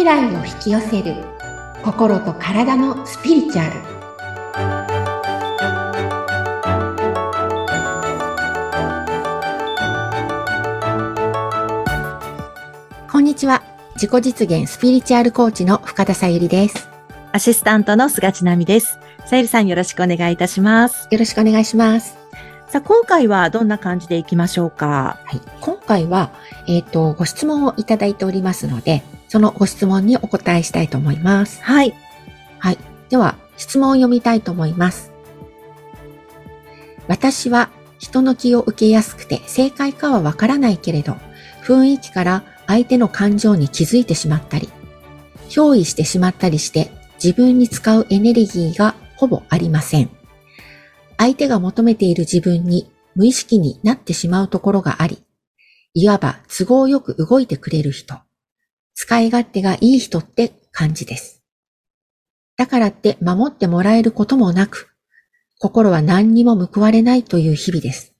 未来を引き寄せる。心と体のスピリチュアル。こんにちは。自己実現スピリチュアルコーチの深田さゆりです。アシスタントの菅千奈美です。さゆりさんよろしくお願いいたします。よろしくお願いします。さあ、今回はどんな感じでいきましょうか？はい、今回は、えっ、と、ご質問をいただいておりますので、そのご質問にお答えしたいと思います。はい。はい。では、質問を読みたいと思います。私は人の気を受けやすくて正解かはわからないけれど、雰囲気から相手の感情に気づいてしまったり、憑依してしまったりして自分に使うエネルギーがほぼありません。相手が求めている自分に無意識になってしまうところがあり、いわば都合よく動いてくれる人、使い勝手がいい人って感じです。だからって守ってもらえることもなく、心は何にも報われないという日々です。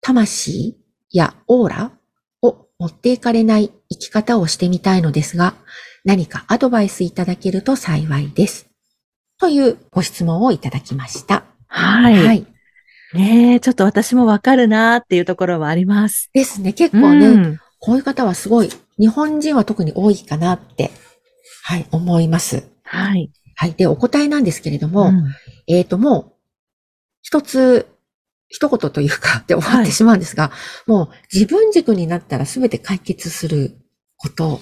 魂やオーラを持っていかれない生き方をしてみたいのですが、何かアドバイスいただけると幸いです。というご質問をいただきました。はい。はい。ねえ、ちょっと私もわかるなーっていうところはあります。ですね。結構ね、うんこういう方はすごい、日本人は特に多いかなって、はい、思います。はい。はい。で、お答えなんですけれども、うんえっ、と、もう、一つ、一言というか、で終わってしまうんですが、もう自分軸になったら全て解決すること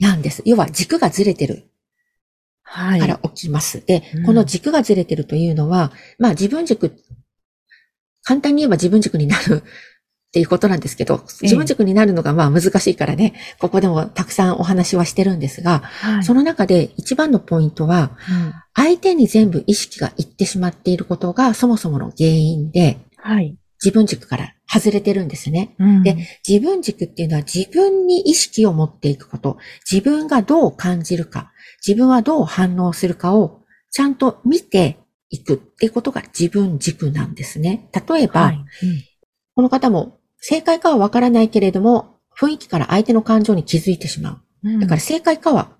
なんです。要は軸がずれてるはい。から起きます。で、うんこの軸がずれてるというのは、まあ自分軸、簡単に言えば自分軸になるっていうことなんですけど、自分軸になるのがまあ難しいからね、ここでもたくさんお話はしてるんですが、はい。その中で一番のポイントは、うん相手に全部意識がいってしまっていることがそもそもの原因で、はい。自分軸から外れてるんですね。うんで、自分軸っていうのは自分に意識を持っていくこと、自分がどう感じるか、自分はどう反応するかをちゃんと見ていくっていうことが自分軸なんですね。例えば、はい。この方も正解かはわからないけれども、雰囲気から相手の感情に気づいてしまう。うんだから正解かは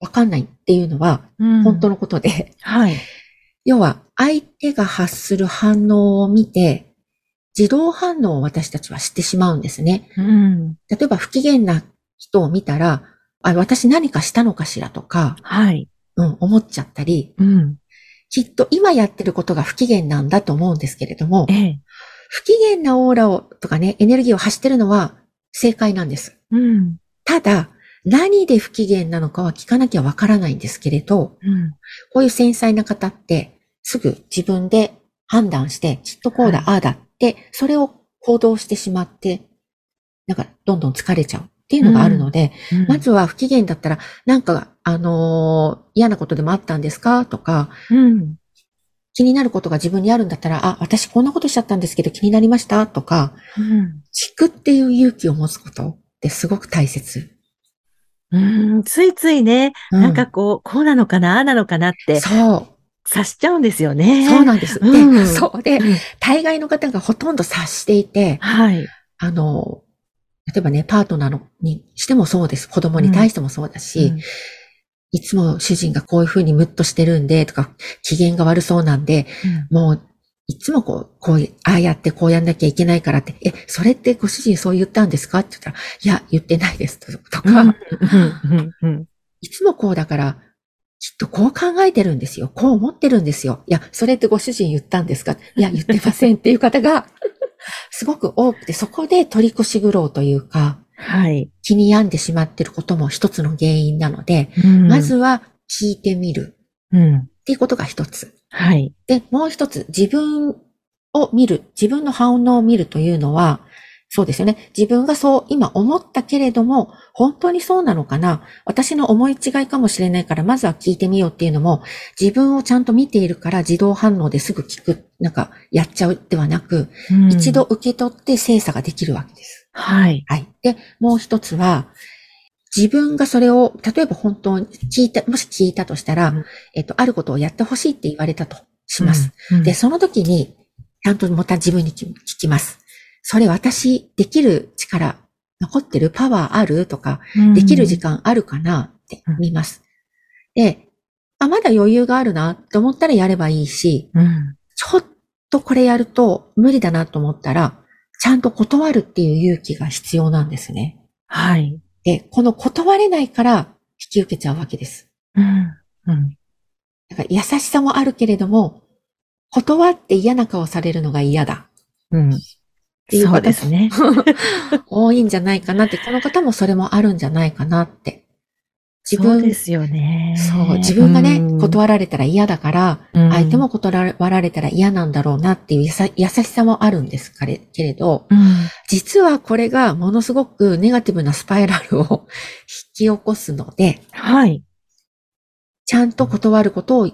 わかんないっていうのはうん本当のことで、はい。要は相手が発する反応を見て、自動反応を私たちはしてしまうんですね。うん。例えば不機嫌な人を見たら、あ、私何かしたのかしらとか、はい。うん、思っちゃったり、うん。きっと今やってることが不機嫌なんだと思うんですけれどもえ、え。不機嫌なオーラをとかね、エネルギーを発してるのは正解なんです。うん。ただ、何で不機嫌なのかは聞かなきゃわからないんですけれど、うん。こういう繊細な方って、すぐ自分で判断して、きっとこうだ、はいああだって、それを行動してしまって、なんか、どんどん疲れちゃうっていうのがあるので、うんまずは不機嫌だったら、なんか、あのー嫌なことでもあったんですか？とか、うん。気になることが自分にあるんだったら、あ、私こんなことしちゃったんですけど気になりましたとか、うん。聞くっていう勇気を持つことってすごく大切。うん。ついついね、うなんかこう、こうなのかな、ああなのかなってそう。察しちゃうんですよね。そうなんです。で、うんそうで、うん大概の方がほとんど察していて、はい。あの、例えばね、パートナーのにしてもそうです。子供に対してもそうだし、うんいつも主人がこういうふうにムッとしてるんで、とか、機嫌が悪そうなんで、もう、いつもこう、こうああやってこうやんなきゃいけないからって、え、それってご主人そう言ったんですか？って言ったら、いや、言ってないです。と、とか、うんうんうんうん。いつもこうだから、きっとこう考えてるんですよ。こう思ってるんですよ。いや、それってご主人言ったんですか？いや、言ってませんっていう方が、すごく多くて、そこで取り越し苦労というか、はい。気に病んでしまってることも一つの原因なので、うんまず、は聞いてみるうん。っていうことが一つ。はい。で、もう一つ、自分を見る、自分の反応を見るというのは、そうですよね。自分がそう今思ったけれども、本当にそうなのかな？私の思い違いかもしれないから、まずは聞いてみようっていうのも、自分をちゃんと見ているから自動反応ですぐ聞く、なんかやっちゃうではなく、うん一度。受け取って精査ができるわけです。はい。はい。で、もう一つは、自分がそれを、例えば本当に聞いた、もし聞いたとしたら、うんえっと、あることをやってほしいって言われたとします。うん。で、その時に、ちゃんとまた自分に聞きます。それ私できる力残ってるパワーあるとか、うんできる時間あるかなって見ます。で、あ、まだ余裕があるなって思ったらやればいいし、うん。ちょっとこれやると無理だなと思ったら、ちゃんと断るっていう勇気が必要なんですね。はい。で、この断れないから引き受けちゃうわけです。うん。うん。だから優しさもあるけれども、断って嫌な顔されるのが嫌だ。うん。ていう方そうですね。多いんじゃないかなって、この方もそれもあるんじゃないかなって。自分そうですよね。そう、自分がね、うん断られたら嫌だから、うん相手も断られたら嫌なんだろうなっていう優しさもあるんですかれけれど、うん。実はこれがものすごくネガティブなスパイラルを 引き起こすので、はい。ちゃんと断ることを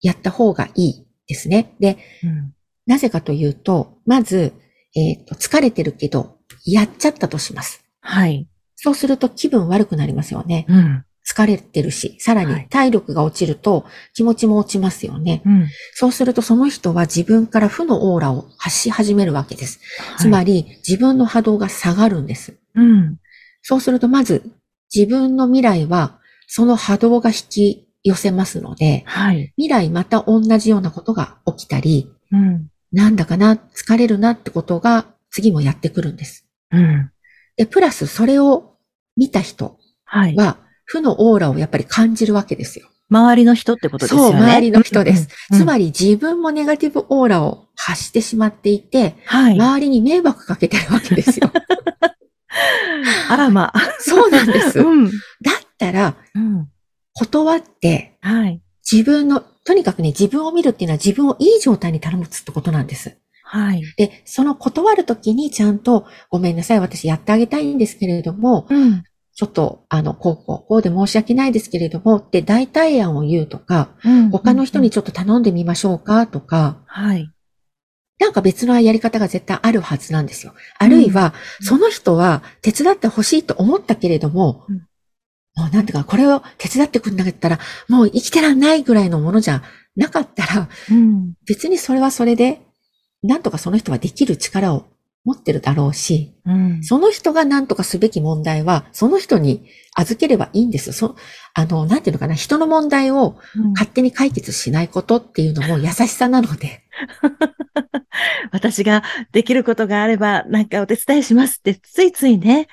やった方がいいですね。で、うん。なぜかというと、まず、えっ、と、疲れてるけど、やっちゃったとします。はい。そうすると気分悪くなりますよね。うん。疲れてるし、さらにはい体力が落ちると気持ちも落ちますよね。うん。そうするとその人は自分から負のオーラを発し始めるわけです。つまり、り自分の波動が下がるんです。うん。そうするとまず自分の未来はその波動が引き寄せますので、はい。未来また同じようなことが起きたり、うん。なんだかな、疲れるなってことが次もやってくるんです。うん。で、プラスそれを見た人はい。は負のオーラをやっぱり感じるわけですよ。周りの人ってことですよね。そう、周りの人です。うん。つまり自分もネガティブオーラを発してしまっていて、はい。周りに迷惑かけてるわけですよ。あらま。そうなんです。だっうん。たら、うん。断って、はい。自分の、とにかくね、自分を見るっていうのは自分をいい状態に保つってことなんです。はい。で、その断るときにちゃんと、ごめんなさい、私やってあげたいんですけれども、うん。ちょっと、あの、こうこう、こうで申し訳ないですけれども、って代替案を言うとか、うん他の人に、ちょっと頼んでみましょうかとか、はい。なんか別のやり方が絶対あるはずなんですよ。あるいは、うんその人は手伝ってほしいと思ったけれども、うんもうなんていうか、これを手伝ってくんなかったら、もう生きてらんないぐらいのものじゃなかったら、うん。別にそれはそれで、なんとかその人はできる力を持ってるだろうし、うん。その人が何とかすべき問題は、その人に預ければいいんです。そ、あの、なんていうのかな、人の問題をうん勝手に解決しないことっていうのも優しさなので、私ができることがあれば、なんかお手伝いしますって、ついついね、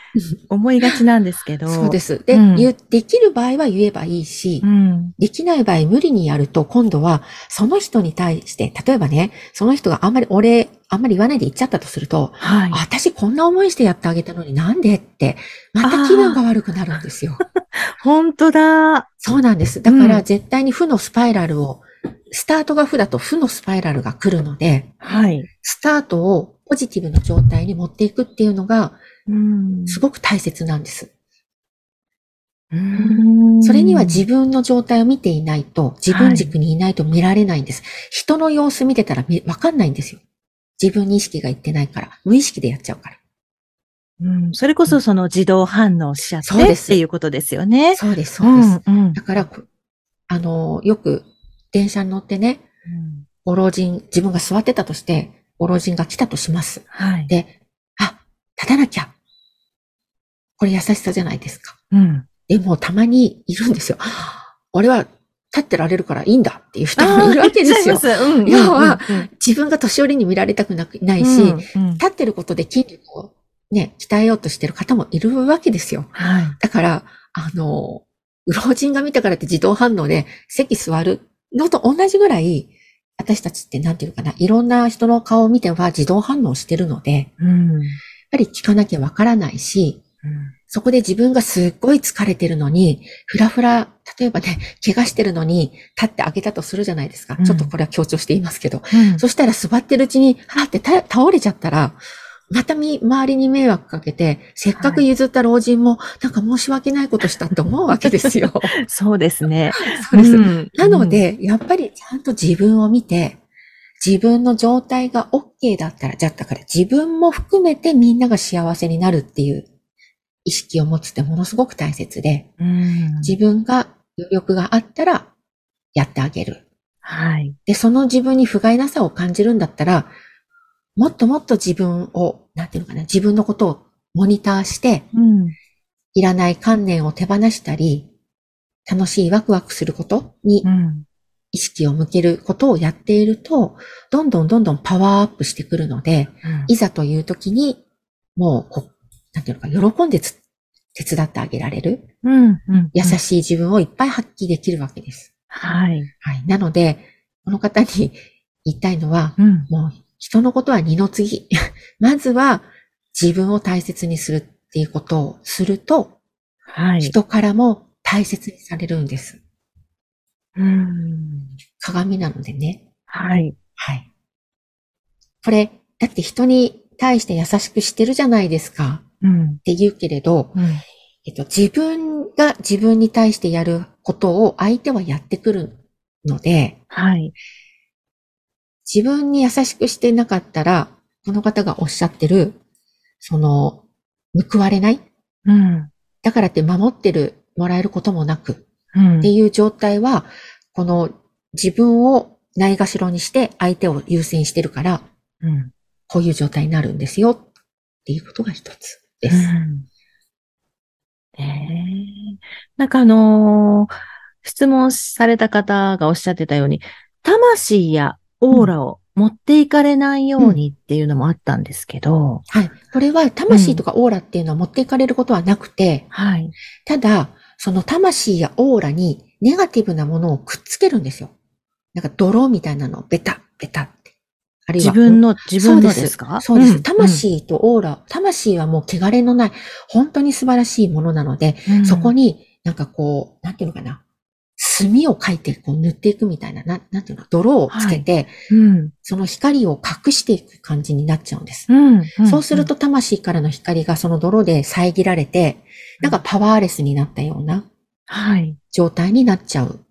思いがちなんですけど。。そうですす。で、うんできる場合は言えばいいし、うん。できない場合無理にやると、今度はその人に対して、例えばね、その人があんまり俺、あんまり言わないで言っちゃったとすると、はい。私こんな思いしてやってあげたのになんでって、また気分が悪くなるんですよ。本当だ。そうなんです。だかうんら絶対に負のスパイラルを、スタートが負だと負のスパイラルが来るので、はい。スタートをポジティブな状態に持っていくっていうのが、うん。すごく大切なんです。うんそれには自分の状態を見ていないと、自分軸にいないと見られないんです。人の様子見てたらみわかんないんですよ。自分に意識がいってないから。無意識でやっちゃうから。うん、それこそその自動反応しちゃってそうですっていうことですよね。そうです、そうです。うん。うんだから、こあの、よく電車に乗ってね、ご老人、自分が座ってたとして、ご老人が来たとします。はい。で、あ、立たなきゃ。これ優しさじゃないですか。うん。でもたまにいるんですよ。俺は立ってられるからいいんだっていう人もいるわけですよ。うん要は、自分が年寄りに見られたくなくないし、うんうん立ってることで筋力をね、鍛えようとしてる方もいるわけですよ。はい。だから、あの、老人が見たからって自動反応で席座るのと同じぐらい、私たちってなんていうのかな、いろんな人の顔を見ては自動反応してるので、やっうん。ぱり聞かなきゃわからないし、そこで自分がすっごい疲れてるのに、ふらふら、例えばね、怪我してるのに立ってあげたとするじゃないですか。うんちょっとこれは強調していますけど。うんそしたら座ってるうちに、はーってた倒れちゃったら、またみ、周りに迷惑かけて、せっかく譲った老人も、なんか申し訳ないことしたって思うわけですよ。そうですね。そうです。んなの、で、やっぱりちゃんと自分を見て、自分の状態が OK だったら、じゃあだから自分も含めてみんなが幸せになるっていう意識を持つってものすごく大切で、うん自分が余力があったらやってあげる。はい。で、その自分に不甲斐なさを感じるんだったら、もっともっと自分を、なんていうのかな、自分のことをモニターして、うん。いらない観念を手放したり、楽しいワクワクすることにうん。意識を向けることをやっていると、どんどんどんどんパワーアップしてくるので、いざという時に、もうこ、なんていうのか、喜んでつ手伝ってあげられる、うん。うん。優い。しい自分をいっぱい発揮できるわけです。はい。はい。なので、この方に言いたいのは、うん。もう人のことは二の次。まずは自分を大切にするっていうことをすると、はい。人からも大切にされるんです。うん。鏡なのでね。はい。はい。これ、だって人に対して優しくしてるじゃないですかうん。って言うけれど、うん。えっと、自分が自分に対してやることを相手はやってくるので、はい。自分に優しくしてなかったら、この方がおっしゃってる、その、報われないうん。だからって守ってる、もらえることもなく、うんっていう状態は、この自分をないがしろにして相手を優先してるから、うん。こういう状態になるんですよっていうことが一つです。うんねえなんかあのー質問された方がおっしゃってたように、魂やオーラを持っていかれないようにっていうのもあったんですけど、はい。これは魂とかオーラっていうのは持っていかれることはなくて、はい。ただ、その魂やオーラにネガティブなものをくっつけるんですよ。なんか泥みたいなのをベタ、ベタって。あるいは自分の、自分のそうですか？そうです。ん魂とオーラ、魂はもう汚れのない、本当に素晴らしいものなので、うんそこになんかこう、なんていうのかな？墨を描いてこう塗っていくみたいな、ななんていうの、泥をつけて、うん。その光を隠していく感じになっちゃうんです。うん。んそうする、と魂からの光がその泥で遮られて、なんかパワーレスになったようなはい。状態になっちゃう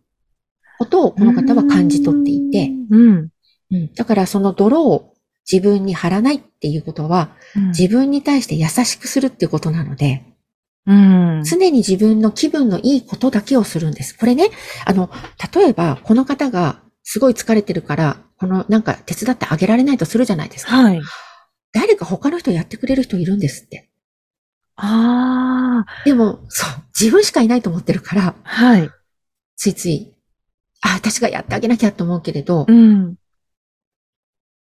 ことをこの方は感じ取っていて、うん。うん、だからその泥を自分に貼らないっていうことは、うん。自分に対して優しくするっていうことなので、うん。常に自分の気分のいいことだけをするんです。これね、あの、例えば、この方がすごい疲れてるから、このなんか手伝ってあげられないとするじゃないですか。はい。誰か他の人やってくれる人いるんですって。ああ、でも、そう、自分しかいないと思ってるから、はい。ついつい、あ、私がやってあげなきゃと思うけれど、うん。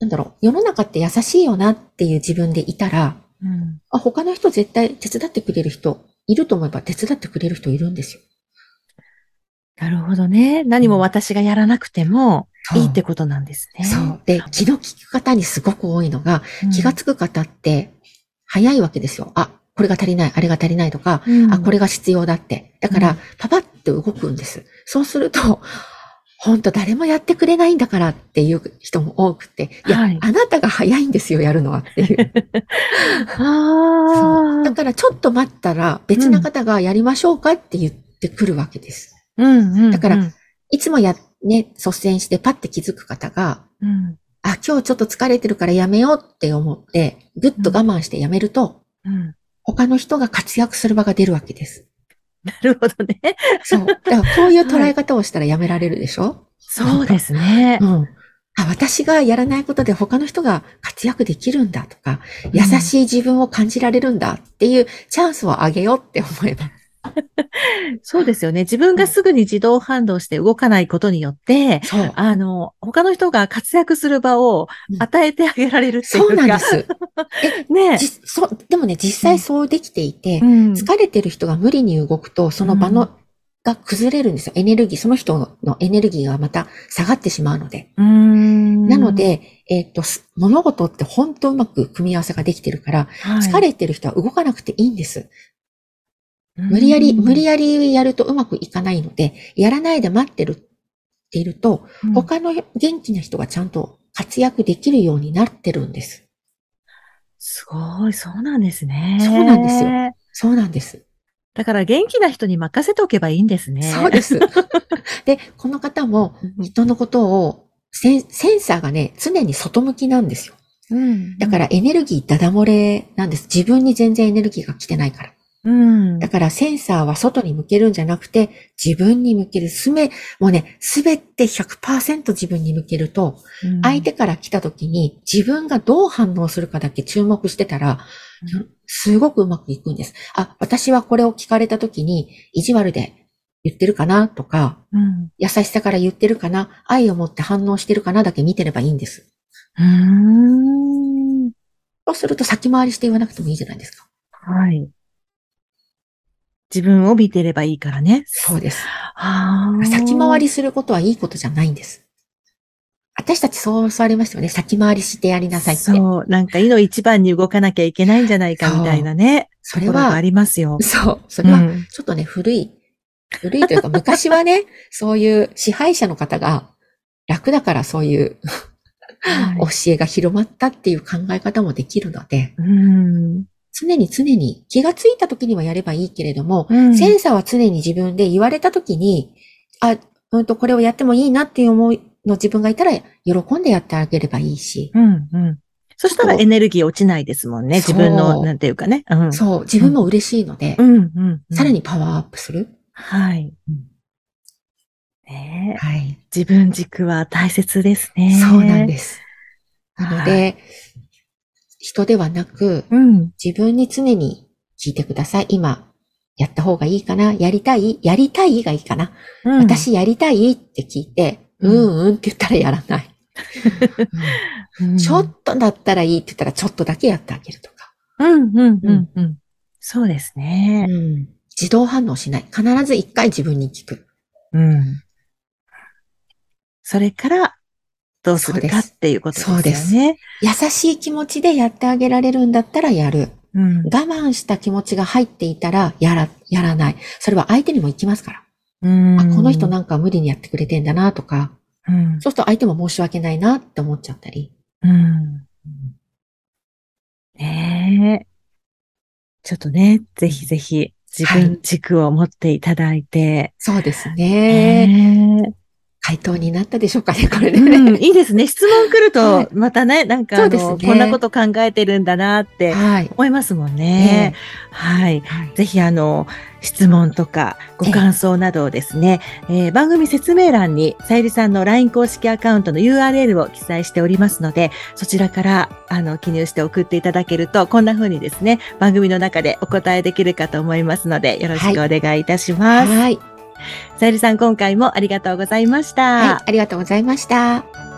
なんだろう、世の中って優しいよなっていう自分でいたら、うん。あ、他の人絶対手伝ってくれる人いると思えば手伝ってくれる人いるんですよ。なるほどね。何も私がやらなくてもいいってことなんですね。そう。で、気の利く方にすごく多いのが、うん気がつく方って早いわけですよ。あ、これが足りない、あれが足りないとか、うんあ、これが必要だって。だからうん、パパって動くんです。そうすると、本当誰もやってくれないんだからっていう人も多くて、いや、はいあなたが早いんですよ、やるのはっていう。あだ。からちょっと待ったら別な方がやりましょうかって言ってくるわけです。うんうん。だからうんいつもや、ね、率先してパッて気づく方が、うん。あ、今日ちょっと疲れてるからやめようって思って、ぐっと我慢してやめると、うん。他の人が活躍する場が出るわけです。なるほどね。そう。だからこういう捉え方をしたらやめられるでしょ、そうですねう。ん。あ、私がやらないことで他の人が活躍できるんだとか、優しい自分を感じられるんだっていうチャンスをあげようって思えば。そうですよね。自分がすぐに自動反応して動かないことによって、そう。あの、他の人が活躍する場をうん与えてあげられるっていうか。そうなんです。ねじそうでもね、実際そうできていて、うん。疲れてる人が無理に動くと、その場の、うんが崩れるんですよ。エネルギー、その人のエネルギーがまた下がってしまうので。うーん。なの、で、えっ、と、す物事って本当うまく組み合わせができてるから、疲れてる人は動かなくていいんです。無理やり、無理ややりやるとうまくいかないので、やらないで待ってるっていると、り他の元気な人がちゃんと活躍できるようになってるんです。すごい、そうなんですね。そうなんですよ。そうなんです。だから元気な人に任せておけばいいんですね。そうです。で、この方も人のことをセン、センサーがね、常に外向きなんですよ。うん。だからエネルギーダダ漏れなんです。自分に全然エネルギーが来てないから。うん。だからセンサーは外に向けるんじゃなくて、自分に向ける。すべ、もうね、すべて100%自分に向けると、うん相手から来た時に自分がどう反応するかだけ注目してたら、すごくうまくいくんです。あ、私はこれを聞かれた時に意地悪で言ってるかなとか、うん。優しさから言ってるかな、愛を持って反応してるかなだけ見てればいいんです。うーん。そうすると先回りして言わなくてもいいじゃないですか。はい。自分を見てればいいからね。そうです。ああ。先回りすることはいいことじゃないんです。私たちそう教わりましたよね。先回りしてやりなさいって。そう。なんか、いの一番に動かなきゃいけないんじゃないかみたいなね。それはあ、りますよ。そう。それは、うんちょっとね、古い。古いというか、昔はね、そういう支配者の方が楽だからそういうはい 教えが広まったっていう考え方もできるので、うん。常に常に気がついた時にはやればいいけれども、うんセンサーは常に自分で言われた時に、あ、うんと、これをやってもいいなっていう思いの自分がいたら、喜んでやってあげればいいし、うん、うん。そしたらエネルギー落ちないですもんね。自分の、なんていうかね。うん。そう、自分も嬉しいのでう、ん、うんうん。さらにパワーアップする。はい。うんねえはい。自分軸は大切ですね。そうなんです。なのはで、人ではなく、うん。自分に常に聞いてください。今、やった方がいいかな？やりたい？やりたいがいいかな、うん、私やりたいって聞いて、ううんんうんって言ったらやらない。うんちょっとだったらいいって言ったらちょっとだけやってあげるとか。うん、うん、うん、うん。そうですね。うん自動反応しない。必ず一回自分に聞く。うん。それから、どうするかっていうことですよね。優しい気持ちでやってあげられるんだったらやる。うん。我慢した気持ちが入っていたらやら、やらない。それは相手にも行きますから。うんあ、この人なんか無理にやってくれてんだなとか、うん。そうすると相手も申し訳ないなって思っちゃったり。うん。ねえ。ちょっとね、ぜひぜひ自分軸を持っていただいて。そうですね。ね回答になったでしょうかね、これえでうん、ね。いいですね。質問来るはいと、またね、なんかねこんなこと考えてるんだなってはい。思いますもんねね。はい。ぜひあの、質問とかご感想などをですね、えー番組説明欄にさゆりさんの LINE 公式アカウントの URL を記載しておりますので、そちらからあの記入して送っていただけると、こんな風にですね、番組の中でお答えできるかと思いますので、よろしくお願いいたします。はい。さゆりさん、今回もありがとうございました。はい。ありがとうございました。